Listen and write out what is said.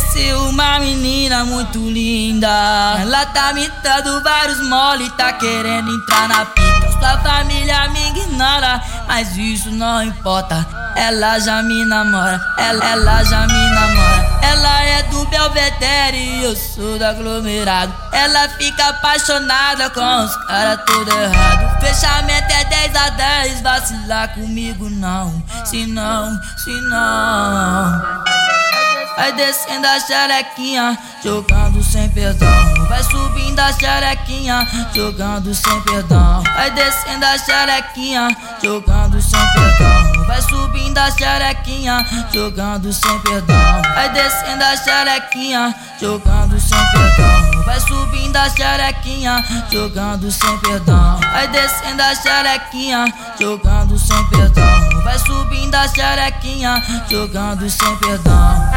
Conheci uma menina muito linda. Ela tá me dando vários mole, tá querendo entrar na pica. Sua família me ignora, mas isso não importa. Ela já me namora, ela, ela já me namora. Ela é do Belvedere e eu sou do aglomerado. Ela fica apaixonada com os caras tudo errado. Fechamento é 10 a 10, vacilar comigo não. Se não, se não. Vai descendo a xerequinha, jogando sem perdão. Vai subindo a xerequinha, jogando sem perdão. Vai descendo a xerequinha, jogando sem perdão. Vai subindo a xerequinha, jogando sem perdão. Vai descendo a xerequinha, jogando sem perdão. Vai subindo a xerequinha, jogando sem perdão. Vai descendo a xerequinha, jogando sem perdão. Vai subindo a xerequinha, jogando sem perdão.